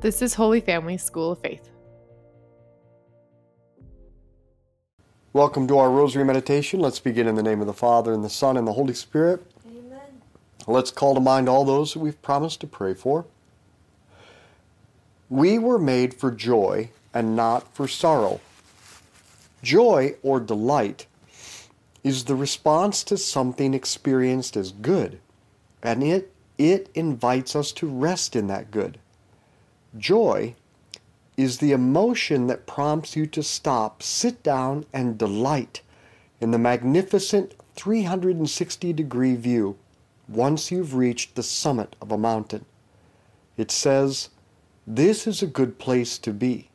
This is Holy Family School of Faith. Welcome to our Rosary Meditation. Let's begin in the name of the Father, and the Son, and the Holy Spirit. Amen. Let's call to mind all those that we've promised to pray for. We were made for joy and not for sorrow. Joy or delight is the response to something experienced as good, and it, it invites us to rest in that good. Joy is the emotion that prompts you to stop, sit down, and delight in the magnificent 360 degree view once you've reached the summit of a mountain. It says, This is a good place to be.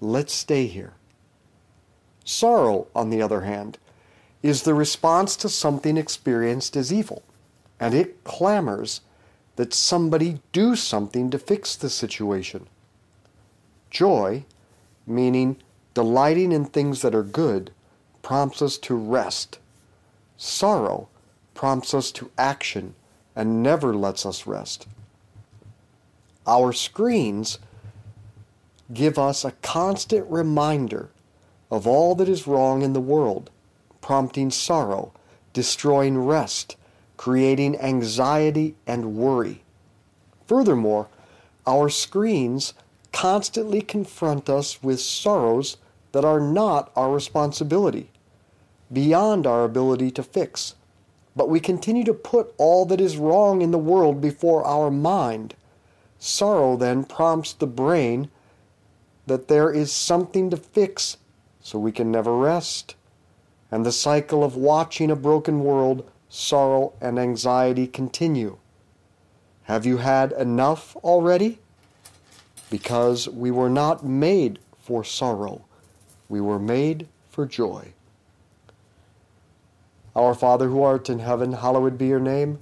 Let's stay here. Sorrow, on the other hand, is the response to something experienced as evil, and it clamors that somebody do something to fix the situation. Joy, meaning delighting in things that are good, prompts us to rest. Sorrow prompts us to action and never lets us rest. Our screens give us a constant reminder of all that is wrong in the world, prompting sorrow, destroying rest, creating anxiety and worry. Furthermore, our screens constantly confront us with sorrows that are not our responsibility, beyond our ability to fix. But we continue to put all that is wrong in the world before our mind. Sorrow then prompts the brain that there is something to fix so we can never rest. And the cycle of watching a broken world, sorrow, and anxiety continue. Have you had enough already? Because we were not made for sorrow, we were made for joy. Our Father who art in heaven, hallowed be your name.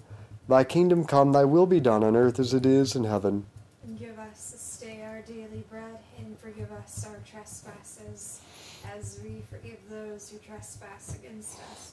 Thy kingdom come, thy will be done on earth as it is in heaven. And give us this day our daily bread, and forgive us our trespasses, as we forgive those who trespass against us.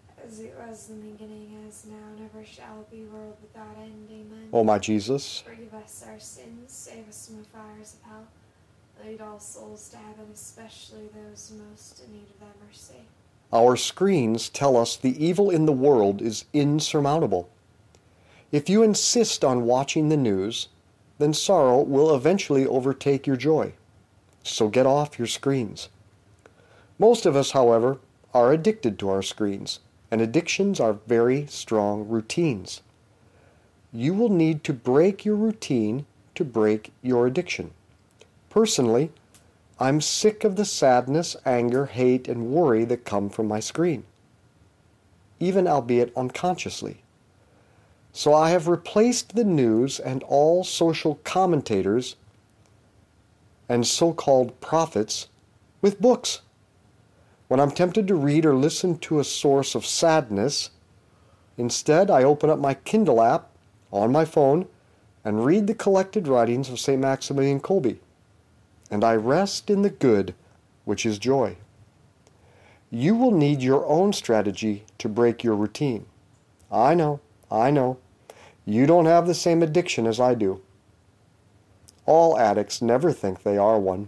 Shall world without end. Amen. O my Jesus, Forgive us our sins, save us from the fires of hell. Lead all souls to heaven, especially those most in need of thy mercy. Our screens tell us the evil in the world is insurmountable. If you insist on watching the news, then sorrow will eventually overtake your joy. So get off your screens. Most of us, however, are addicted to our screens, and addictions are very strong routines. You will need to break your routine to break your addiction. Personally, I'm sick of the sadness, anger, hate, and worry that come from my screen, even albeit unconsciously. So I have replaced the news and all social commentators and so called prophets with books. When I'm tempted to read or listen to a source of sadness, instead I open up my Kindle app on my phone and read the collected writings of St. Maximilian Kolbe and I rest in the good, which is joy. You will need your own strategy to break your routine. I know, I know. You don't have the same addiction as I do. All addicts never think they are one.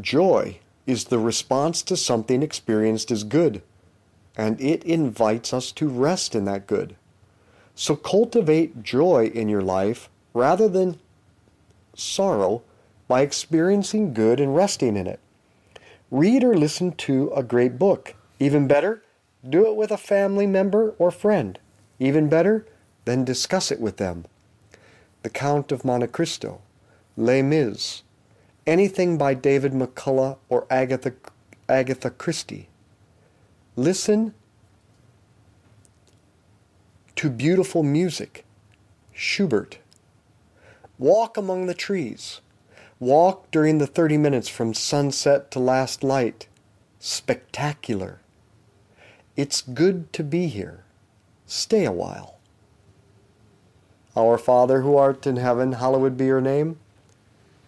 Joy is the response to something experienced as good, and it invites us to rest in that good. So cultivate joy in your life rather than sorrow by experiencing good and resting in it. Read or listen to a great book. Even better, do it with a family member or friend. Even better, then discuss it with them. The Count of Monte Cristo, Les Mis, anything by David McCullough or Agatha, Agatha Christie. Listen to beautiful music, Schubert. Walk among the trees. Walk during the 30 minutes from sunset to last light. Spectacular. It's good to be here. Stay a while. Our Father who art in heaven, hallowed be your name.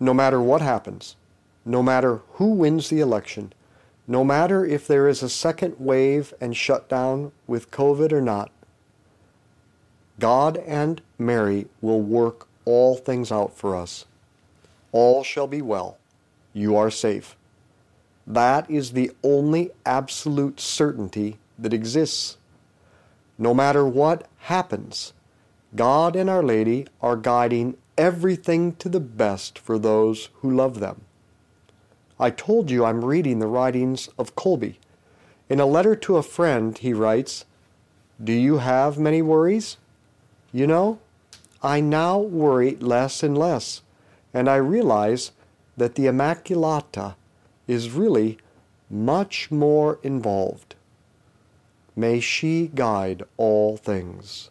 No matter what happens, no matter who wins the election, no matter if there is a second wave and shutdown with COVID or not, God and Mary will work all things out for us. All shall be well. You are safe. That is the only absolute certainty that exists. No matter what happens, God and Our Lady are guiding everything to the best for those who love them. I told you I'm reading the writings of Kolbe. In a letter to a friend, he writes, Do you have many worries? You know, I now worry less and less, and I realize that the Immaculata is really much more involved. May she guide all things.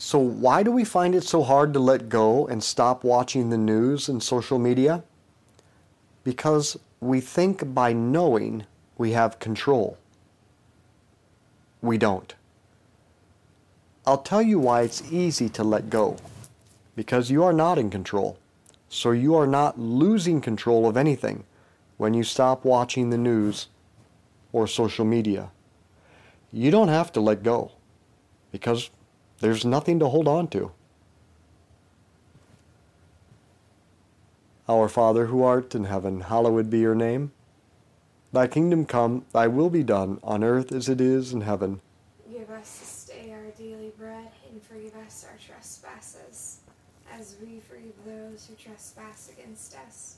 So, why do we find it so hard to let go and stop watching the news and social media? Because we think by knowing we have control. We don't. I'll tell you why it's easy to let go. Because you are not in control. So, you are not losing control of anything when you stop watching the news or social media. You don't have to let go because there's nothing to hold on to. Our Father who art in heaven, hallowed be your name. Thy kingdom come, thy will be done, on earth as it is in heaven. Give us this day our daily bread, and forgive us our trespasses, as we forgive those who trespass against us.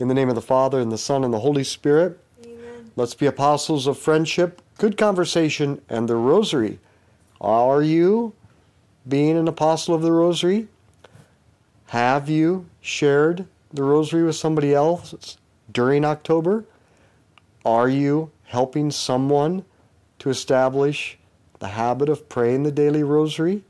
In the name of the Father, and the Son, and the Holy Spirit, Amen. let's be apostles of friendship, good conversation, and the rosary. Are you being an apostle of the rosary? Have you shared the rosary with somebody else during October? Are you helping someone to establish the habit of praying the daily rosary?